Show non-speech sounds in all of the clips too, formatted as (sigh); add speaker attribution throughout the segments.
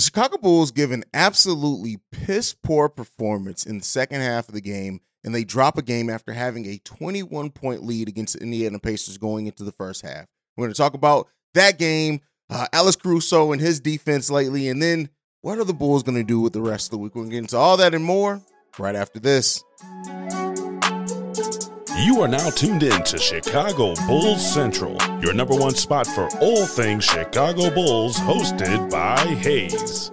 Speaker 1: The Chicago Bulls give an absolutely piss poor performance in the second half of the game, and they drop a game after having a 21 point lead against the Indiana Pacers going into the first half. We're going to talk about that game, uh, Alex Caruso and his defense lately, and then what are the Bulls going to do with the rest of the week? We're going to get into all that and more right after this.
Speaker 2: You are now tuned in to Chicago Bulls Central, your number one spot for all things Chicago Bulls, hosted by Hayes.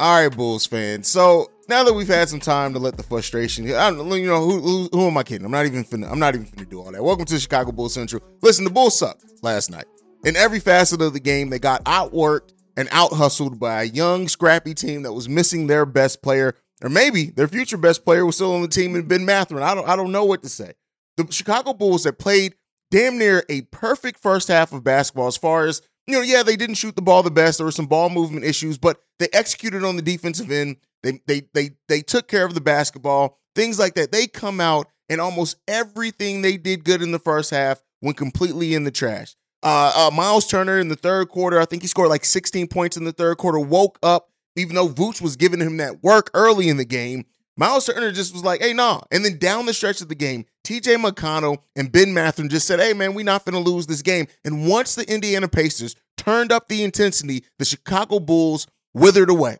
Speaker 1: All right, Bulls fans. So now that we've had some time to let the frustration, I don't, you know, who, who, who am I kidding? I'm not even finna, I'm not even finna do all that. Welcome to Chicago Bulls Central. Listen, the Bulls sucked last night. In every facet of the game, they got outworked and out hustled by a young, scrappy team that was missing their best player, or maybe their future best player was still on the team and Ben Mathurin. I don't, I don't know what to say. The Chicago Bulls that played damn near a perfect first half of basketball as far as you know, yeah, they didn't shoot the ball the best. There were some ball movement issues, but they executed on the defensive end. They they they they took care of the basketball, things like that. They come out and almost everything they did good in the first half went completely in the trash. Uh, uh, Miles Turner in the third quarter, I think he scored like 16 points in the third quarter. Woke up, even though Vooch was giving him that work early in the game. Miles Turner just was like, hey, nah. And then down the stretch of the game, TJ McConnell and Ben Mathurin just said, hey, man, we're not to lose this game. And once the Indiana Pacers turned up the intensity, the Chicago Bulls withered away.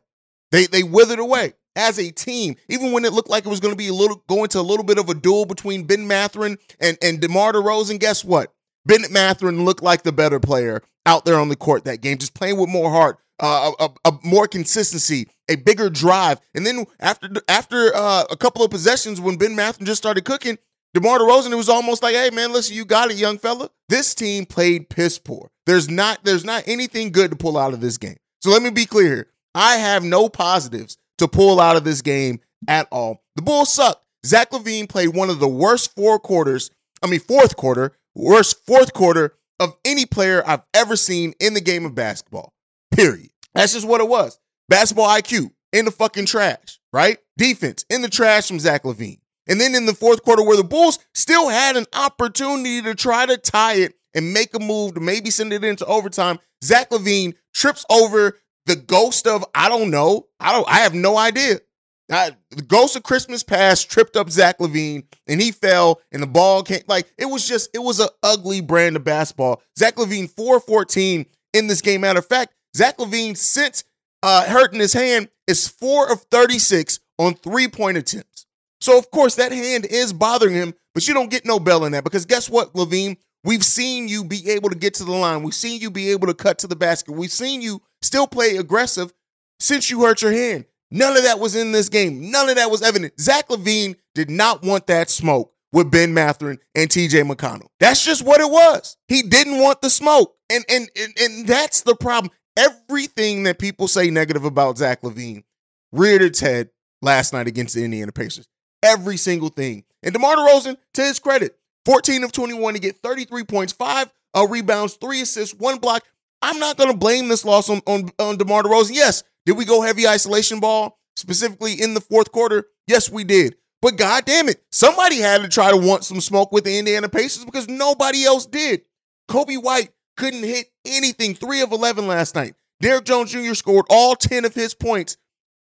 Speaker 1: They they withered away as a team, even when it looked like it was going to be a little going to a little bit of a duel between Ben Mathurin and, and DeMar DeRozan. Guess what? Ben Mathurin looked like the better player out there on the court that game, just playing with more heart, uh, a, a, more consistency, a bigger drive. And then after after uh, a couple of possessions, when Ben Mathurin just started cooking, DeMar DeRozan, it was almost like, hey man, listen, you got it, young fella. This team played piss poor. There's not there's not anything good to pull out of this game. So let me be clear here. I have no positives to pull out of this game at all. The Bulls suck. Zach LaVine played one of the worst four quarters, I mean, fourth quarter, worst fourth quarter of any player I've ever seen in the game of basketball. Period. That's just what it was. Basketball IQ in the fucking trash, right? Defense in the trash from Zach LaVine. And then in the fourth quarter, where the Bulls still had an opportunity to try to tie it and make a move to maybe send it into overtime, Zach LaVine trips over the ghost of I don't know. I don't. I have no idea. I, the ghost of Christmas past tripped up Zach LaVine and he fell and the ball came. Like it was just it was an ugly brand of basketball. Zach LaVine 4-14 in this game. Matter of fact, Zach LaVine, since uh, hurting his hand is four of 36 on three point attempts. So of course that hand is bothering him, but you don't get no bell in that because guess what, LaVine? We've seen you be able to get to the line. We've seen you be able to cut to the basket. We've seen you still play aggressive since you hurt your hand. None of that was in this game. None of that was evident. Zach LaVine did not want that smoke with Ben Mathurin and TJ McConnell. That's just what it was. He didn't want the smoke. And and and, and that's the problem. Everything that people say negative about Zach LaVine reared its head last night against the Indiana Pacers. Every single thing. And DeMar DeRozan, to his credit, 14 of 21 to get 33 points, five uh, rebounds, three assists, one block. I'm not going to blame this loss on, on, on DeMar DeRozan. Yes, did we go heavy isolation ball specifically in the fourth quarter? Yes, we did. But God damn it, somebody had to try to want some smoke with the Indiana Pacers because nobody else did. Coby White couldn't hit anything. Three of 11 last night. Derrick Jones Jr. scored all 10 of his points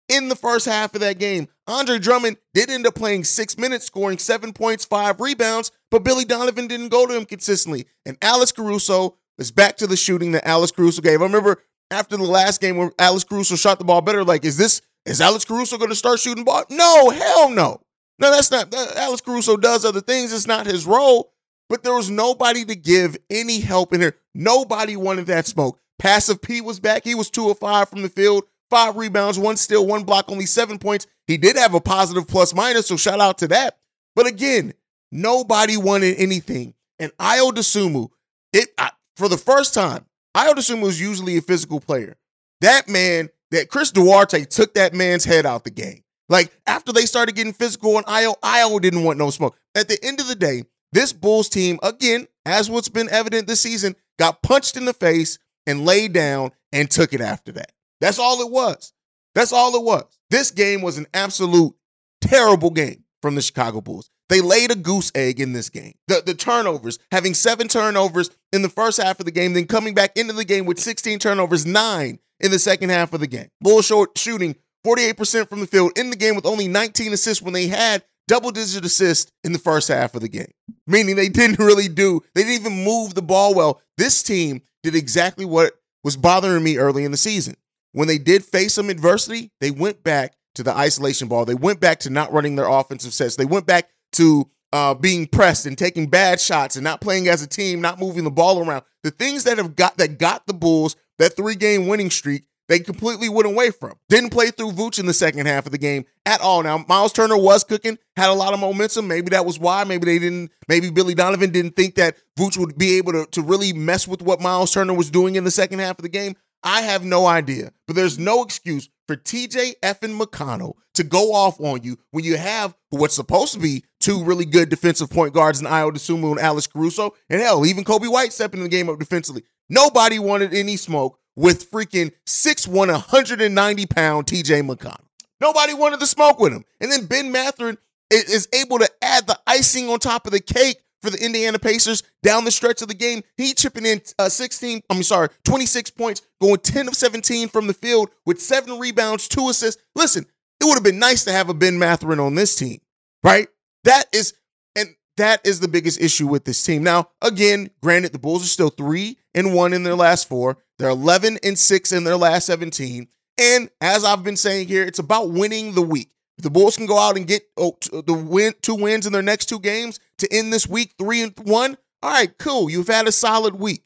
Speaker 1: in the first half of that game. Andre Drummond did end up playing six minutes, scoring seven points, five rebounds, but Billy Donovan didn't go to him consistently. And Alex Caruso It's back to the shooting that Alex Caruso gave. I remember after the last game where Alex Caruso shot the ball better, like, is this, is Alex Caruso going to start shooting ball? No, hell no. No, that's not, Alex Caruso does other things. It's not his role, but there was nobody to give any help in here. Nobody wanted that smoke. Passive P was back. He was two of five from the field, five rebounds, one steal, one block, only seven points. He did have a positive plus minus, so shout out to that. But again, nobody wanted anything. And Ayo Dosunmu, it I, for the first time, Ayo Dosunmu is usually a physical player. That man, that Chris Duarte took that man's head out the game. Like after they started getting physical on Ayo, Ayo didn't want no smoke. At the end of the day, this Bulls team, again, as what's been evident this season, got punched in the face and laid down and took it after that. That's all it was. That's all it was. This game was an absolute terrible game from the Chicago Bulls. They laid a goose egg in this game. The, the turnovers, having seven turnovers in the first half of the game, then coming back into the game with 16 turnovers, nine in the second half of the game. Bulls short shooting 48% from the field in the game with only 19 assists when they had double digit assists in the first half of the game. Meaning they didn't really do, they didn't even move the ball well. This team did exactly what was bothering me early in the season. When they did face some adversity, they went back to the isolation ball. They went back to not running their offensive sets. They went back to uh, being pressed and taking bad shots and not playing as a team, not moving the ball around. The things that have got that got the Bulls that three game winning streak, they completely went away from. Didn't play through Vooch in the second half of the game at all. Now Miles Turner was cooking, had a lot of momentum. Maybe that was why. Maybe they didn't. Maybe Billy Donovan didn't think that Vooch would be able to to really mess with what Miles Turner was doing in the second half of the game. I have no idea, but there's no excuse for TJ effing McConnell to go off on you when you have what's supposed to be two really good defensive point guards in Ayo Dosunmu and Alex Caruso, and hell, even Coby White stepping in the game up defensively. Nobody wanted any smoke with freaking 6'1", 190 pound TJ McConnell. Nobody wanted to smoke with him. And then Ben Mathurin is able to add the icing on top of the cake for the Indiana Pacers down the stretch of the game. He chipping in uh, 16, I'm sorry, 26 points, going 10 of 17 from the field with seven rebounds, two assists. Listen, it would have been nice to have a Ben Mathurin on this team, right? That is, and that is the biggest issue with this team. Now, again, granted, the Bulls are still three and one in their last four. They're 11 and six in their last 17. And as I've been saying here, it's about winning the week. If the Bulls can go out and get oh, the win two wins in their next two games to end this week three and one, all right, cool. You've had a solid week.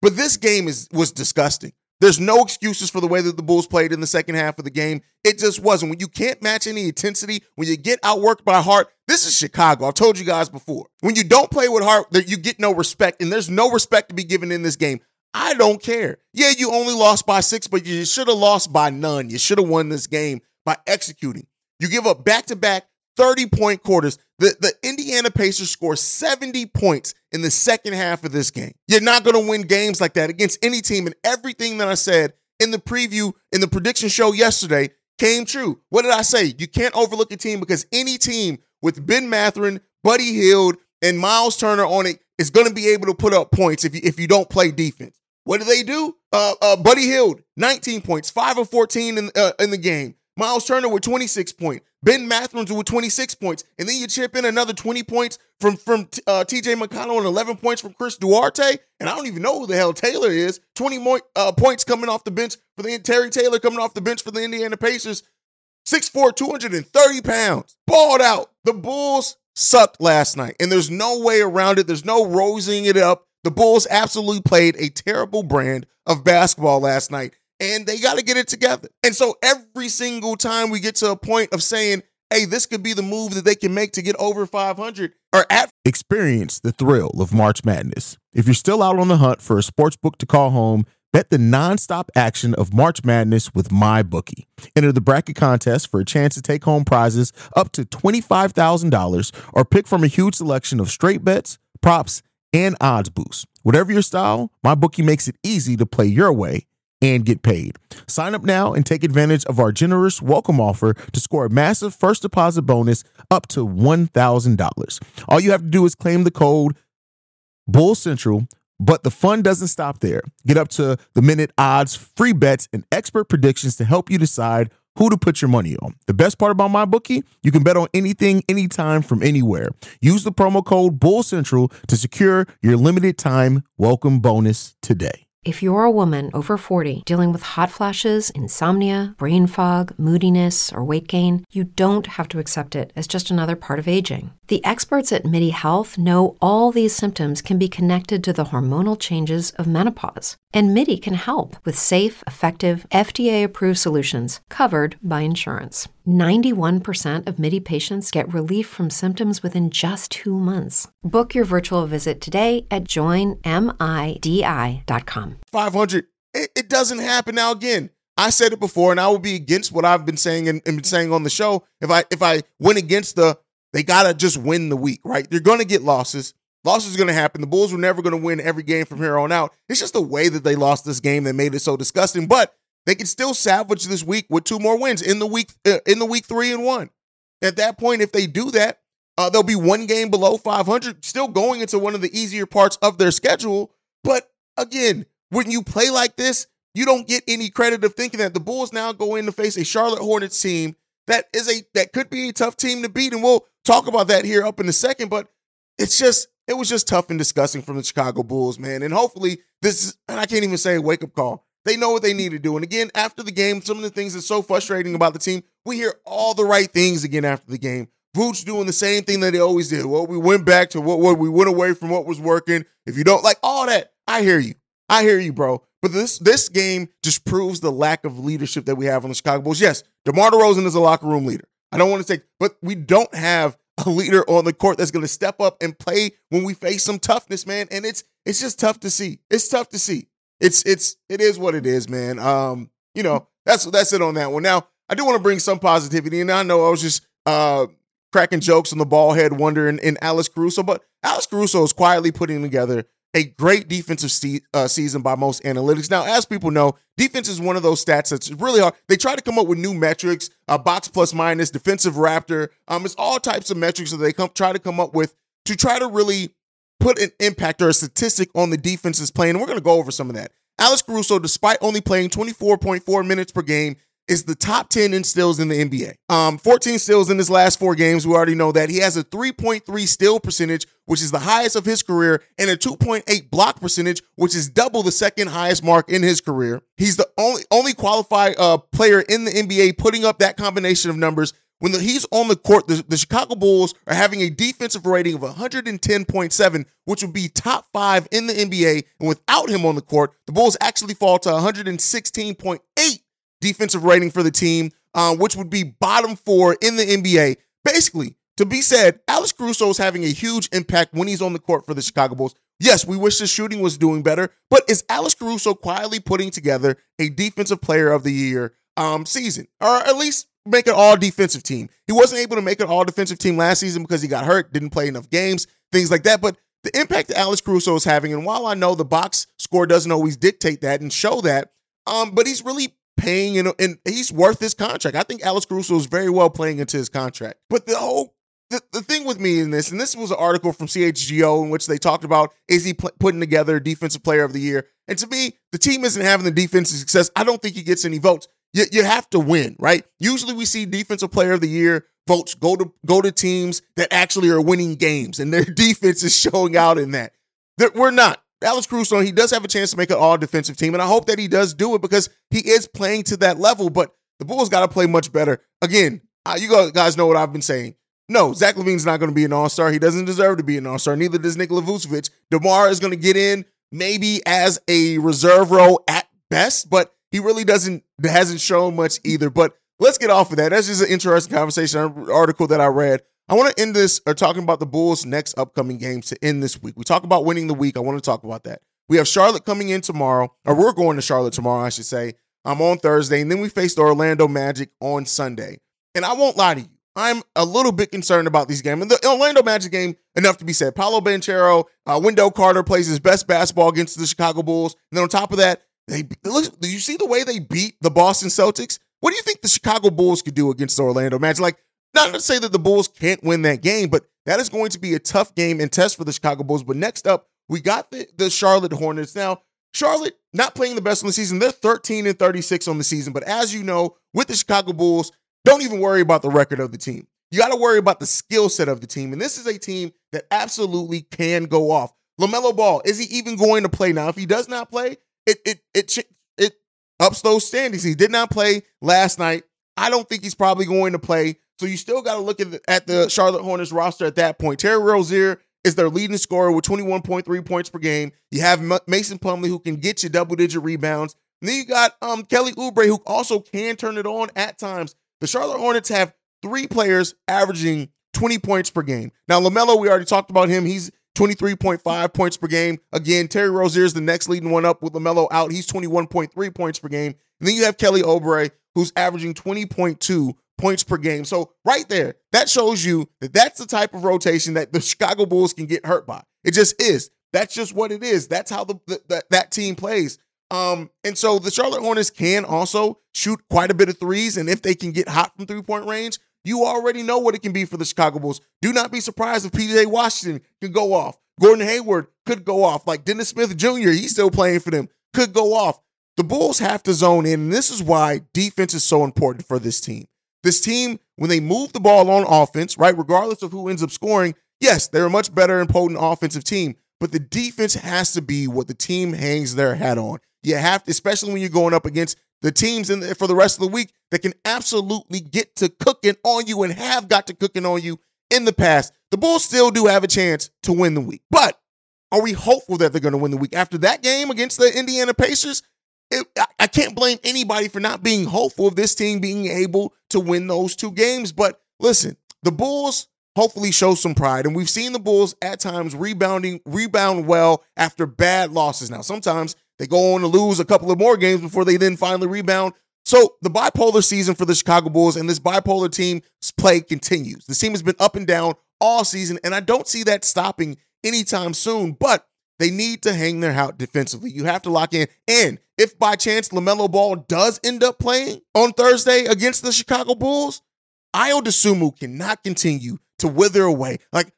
Speaker 1: But this game is was disgusting. There's no excuses for the way that the Bulls played in the second half of the game. It just wasn't. When you can't match any intensity, when you get outworked by heart, this is Chicago. I've told you guys before. When you don't play with heart, you get no respect, and there's no respect to be given in this game. I don't care. Yeah, you only lost by six, but you should have lost by none. You should have won this game by executing. You give up back to back 30 point quarters. The, the Indiana Pacers score 70 points in the second half of this game. You're not going to win games like that against any team. And everything that I said in the preview, in the prediction show yesterday, came true. What did I say? You can't overlook a team because any team with Ben Mathurin, Buddy Hield, and Miles Turner on it is going to be able to put up points if you, if you don't play defense. What do they do? Uh, uh, Buddy Hield, 19 points, 5 of 14 in, uh, in the game. Miles Turner with 26 points. Ben Mathurin with 26 points. And then you chip in another 20 points from, from uh, TJ McConnell and 11 points from Chris Duarte. And I don't even know who the hell Taylor is. 20 more, uh, points coming off the bench for the Terry Taylor coming off the bench for the Indiana Pacers. 6'4, 230 pounds. Balled out. The Bulls sucked last night. And there's no way around it. There's no rosing it up. The Bulls absolutely played a terrible brand of basketball last night and they got to get it together. And so every single time we get to a point of saying, hey, this could be the move that they can make to get over 500 or at. (laughs)
Speaker 3: Experience the thrill of March Madness. If you're still out on the hunt for a sports book to call home, bet the nonstop action of March Madness with MyBookie. Enter the bracket contest for a chance to take home prizes up to $25,000 or pick from a huge selection of straight bets, props, and odds boosts. Whatever your style, my bookie makes it easy to play your way and get paid. Sign up now and take advantage of our generous welcome offer to score a massive first deposit bonus up to $1,000. All you have to do is claim the code Bull Central, but the fun doesn't stop there. Get up to the minute odds, free bets, and expert predictions to help you decide who to put your money on. The best part about my bookie, you can bet on anything, anytime, from anywhere. Use the promo code Bull Central to secure your limited time welcome bonus today.
Speaker 4: If you're a woman over 40 dealing with hot flashes, insomnia, brain fog, moodiness, or weight gain, you don't have to accept it as just another part of aging. The experts at MIDI Health know all these symptoms can be connected to the hormonal changes of menopause, and MIDI can help with safe, effective, FDA approved solutions covered by insurance. 91% of MIDI patients get relief from symptoms within just two months. Book your virtual visit today at joinmidi.com.
Speaker 1: 500. It, it doesn't happen now. Again, I said it before, and I will be against what I've been saying and, and been saying on the show. If I if I went against the, they gotta just win the week, right? They're gonna get losses. Losses are gonna happen. The Bulls were never gonna win every game from here on out. It's just the way that they lost this game that made it so disgusting. But they can still salvage this week with two more wins in the week uh, in the week three and one. At that point, if they do that, uh, they'll be one game below 500, still going into one of the easier parts of their schedule. But again, when you play like this, you don't get any credit of thinking that the Bulls now go in to face a Charlotte Hornets team that is a that could be a tough team to beat, and we'll talk about that here up in a second. But it's just it was just tough and disgusting from the Chicago Bulls, man. And hopefully this is, and I can't even say wake up call. They know what they need to do. And again, after the game, some of the things that's so frustrating about the team, we hear all the right things again after the game. Vooch doing the same thing that they always did. Well, we went back to what, what we went away from what was working. If you don't like all that, I hear you. I hear you, bro. But this this game just proves the lack of leadership that we have on the Chicago Bulls. Yes, DeMar DeRozan is a locker room leader. I don't want to take, but we don't have a leader on the court that's going to step up and play when we face some toughness, man. And it's it's just tough to see. It's tough to see it's it's it is what it is, man. Um, you know, that's that's it on that one. Now, I do want to bring some positivity, and I know I was just uh cracking jokes on the ball head wonder and, and Alex Caruso, but Alex Caruso is quietly putting together a great defensive se- uh, season by most analytics. Now, as people know, defense is one of those stats that's really hard. They try to come up with new metrics, uh, box plus minus, defensive raptor. Um, it's all types of metrics that they come try to come up with to try to really put an impact or a statistic on the defense's playing. And we're going to go over some of that. Alex Caruso, despite only playing 24.4 minutes per game, is the top 10 in steals in the NBA. Um, 14 steals in his last four games. We already know that. He has a 3.3 steal percentage, which is the highest of his career, and a 2.8 block percentage, which is double the second highest mark in his career. He's the only only qualified uh, player in the NBA putting up that combination of numbers when the, he's on the court, the, the, Chicago Bulls are having a defensive rating of 110.7, which would be top five in the NBA. And without him on the court, the Bulls actually fall to 116.8 defensive rating for the team, uh, which would be bottom four in the NBA. Basically, to be said, Alex Caruso is having a huge impact when he's on the court for the Chicago Bulls. Yes, we wish the shooting was doing better, but is Alex Caruso quietly putting together a defensive player of the year um, season, or at least make an all defensive team. He wasn't able to make an all defensive team last season because he got hurt, didn't play enough games, things like that. But the impact that Alex Caruso is having, and while I know the box score doesn't always dictate that and show that, um, but he's really paying and, and he's worth his contract. I think Alex Caruso is very well playing into his contract. But the whole the, the thing with me in this, and this was an article from CHGO in which they talked about is he pl- putting together defensive player of the year? And to me, the team isn't having the defensive success. I don't think he gets any votes you, you have to win, right? Usually we see defensive player of the year votes go to go to teams that actually are winning games and their (laughs) defense is showing out in that. That we're not. Alex Caruso, he does have a chance to make an all defensive team, and I hope that he does do it because he is playing to that level. But the Bulls got to play much better. Again, uh, you guys know what I've been saying. No, Zach LaVine's not going to be an all star. He doesn't deserve to be an all star. Neither does Nikola Vucevic. DeMar is going to get in maybe as a reserve role at best, but he really doesn't hasn't shown much either. But let's get off of that. That's just an interesting conversation article that I read. I want to end this or talking about the Bulls' next upcoming games to end this week. We talk about winning the week. I want to talk about that. We have Charlotte coming in tomorrow, or we're going to Charlotte tomorrow, I should say. I'm on Thursday, and then we face the Orlando Magic on Sunday. And I won't lie to you, I'm a little bit concerned about these games. And the Orlando Magic game, enough to be said. Paolo Banchero, uh, Wendell Carter plays his best basketball against the Chicago Bulls. And then on top of that, they look. Do you see the way they beat the Boston Celtics? What do you think the Chicago Bulls could do against the Orlando Magic? Like, not to say that the Bulls can't win that game, but that is going to be a tough game and test for the Chicago Bulls. But next up, we got the, the Charlotte Hornets. Now, Charlotte not playing the best on the season. They're 13 and 36 on the season. But as you know, with the Chicago Bulls, don't even worry about the record of the team. You got to worry about the skill set of the team. And this is a team that absolutely can go off. LaMelo Ball, is he even going to play now? If he does not play, it it it it ups those standings. He did not play last night. I don't think he's probably going to play. So you still got to look at the, at the Charlotte Hornets roster at that point. Terry Rozier is their leading scorer with 21.3 points per game. You have Mason Plumlee who can get you double digit rebounds. And then you got um, Kelly Oubre who also can turn it on at times. The Charlotte Hornets have three players averaging 20 points per game. Now, LaMelo, we already talked about him. He's 23.5 points per game. Again, Terry Rozier is the next leading one up with LaMelo out. He's 21.3 points per game. And then you have Kelly Oubre, who's averaging 20.2 points per game. So, right there, that shows you that that's the type of rotation that the Chicago Bulls can get hurt by. It just is. That's just what it is. That's how the, the, the that team plays. Um, and so the Charlotte Hornets can also shoot quite a bit of threes. And if they can get hot from three point range, you already know what it can be for the Chicago Bulls. Do not be surprised if PJ Washington can go off. Gordon Hayward could go off. Like Dennis Smith Jr., he's still playing for them, could go off. The Bulls have to zone in. And this is why defense is so important for this team. This team, when they move the ball on offense, right, regardless of who ends up scoring, yes, they're a much better and potent offensive team. But the defense has to be what the team hangs their hat on. You have to, especially when you're going up against the teams in the, for the rest of the week that can absolutely get to cooking on you and have got to cooking on you in the past. The Bulls still do have a chance to win the week. But are we hopeful that they're going to win the week? After that game against the Indiana Pacers, it, I can't blame anybody for not being hopeful of this team being able to win those two games. But listen, the Bulls hopefully show some pride. And we've seen the Bulls at times rebounding, rebound well after bad losses. Now, sometimes they go on to lose a couple of more games before they then finally rebound. So the bipolar season for the Chicago Bulls and this bipolar team's play continues. The team has been up and down all season, and I don't see that stopping anytime soon. But they need to hang their hat defensively. You have to lock in. And if by chance LaMelo Ball does end up playing on Thursday against the Chicago Bulls, Ayo Dosunmu cannot continue to wither away. Like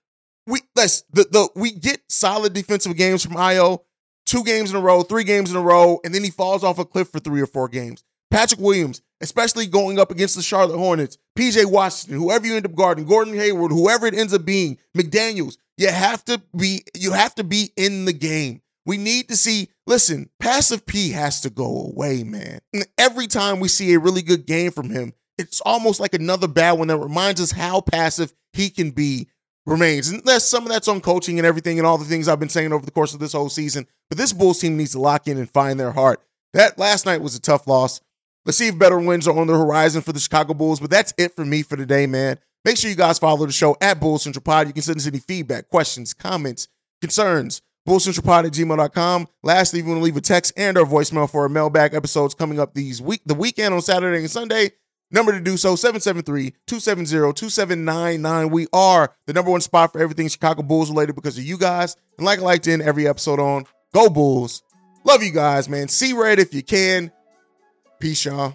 Speaker 1: we let's the, the we get solid defensive games from Ayo two games in a row, three games in a row, and then he falls off a cliff for three or four games. Patrick Williams, especially going up against the Charlotte Hornets, PJ Washington, whoever you end up guarding, Gordon Hayward, whoever it ends up being, McDaniels, you have to be you have to be in the game. We need to see, listen, passive P has to go away, man. And every time we see a really good game from him, it's almost like another bad one that reminds us how passive he can be remains. And that's some of that's on coaching and everything and all the things I've been saying over the course of this whole season. But this Bulls team needs to lock in and find their heart. That last night was a tough loss. Let's see if better wins are on the horizon for the Chicago Bulls. But that's it for me for today, man. Make sure you guys follow the show at Bull Central Pod. You can send us any feedback, questions, comments, concerns. BullCentralPod at gmail.com. Lastly, if you want to leave a text and or voicemail for our mailbag episodes coming up these week, the weekend on Saturday and Sunday, number to do so 773-270-2799. We are the number one spot for everything Chicago Bulls related because of you guys. And like I like to end every episode on, go Bulls. Love you guys, man. See red if you can. Peace, y'all.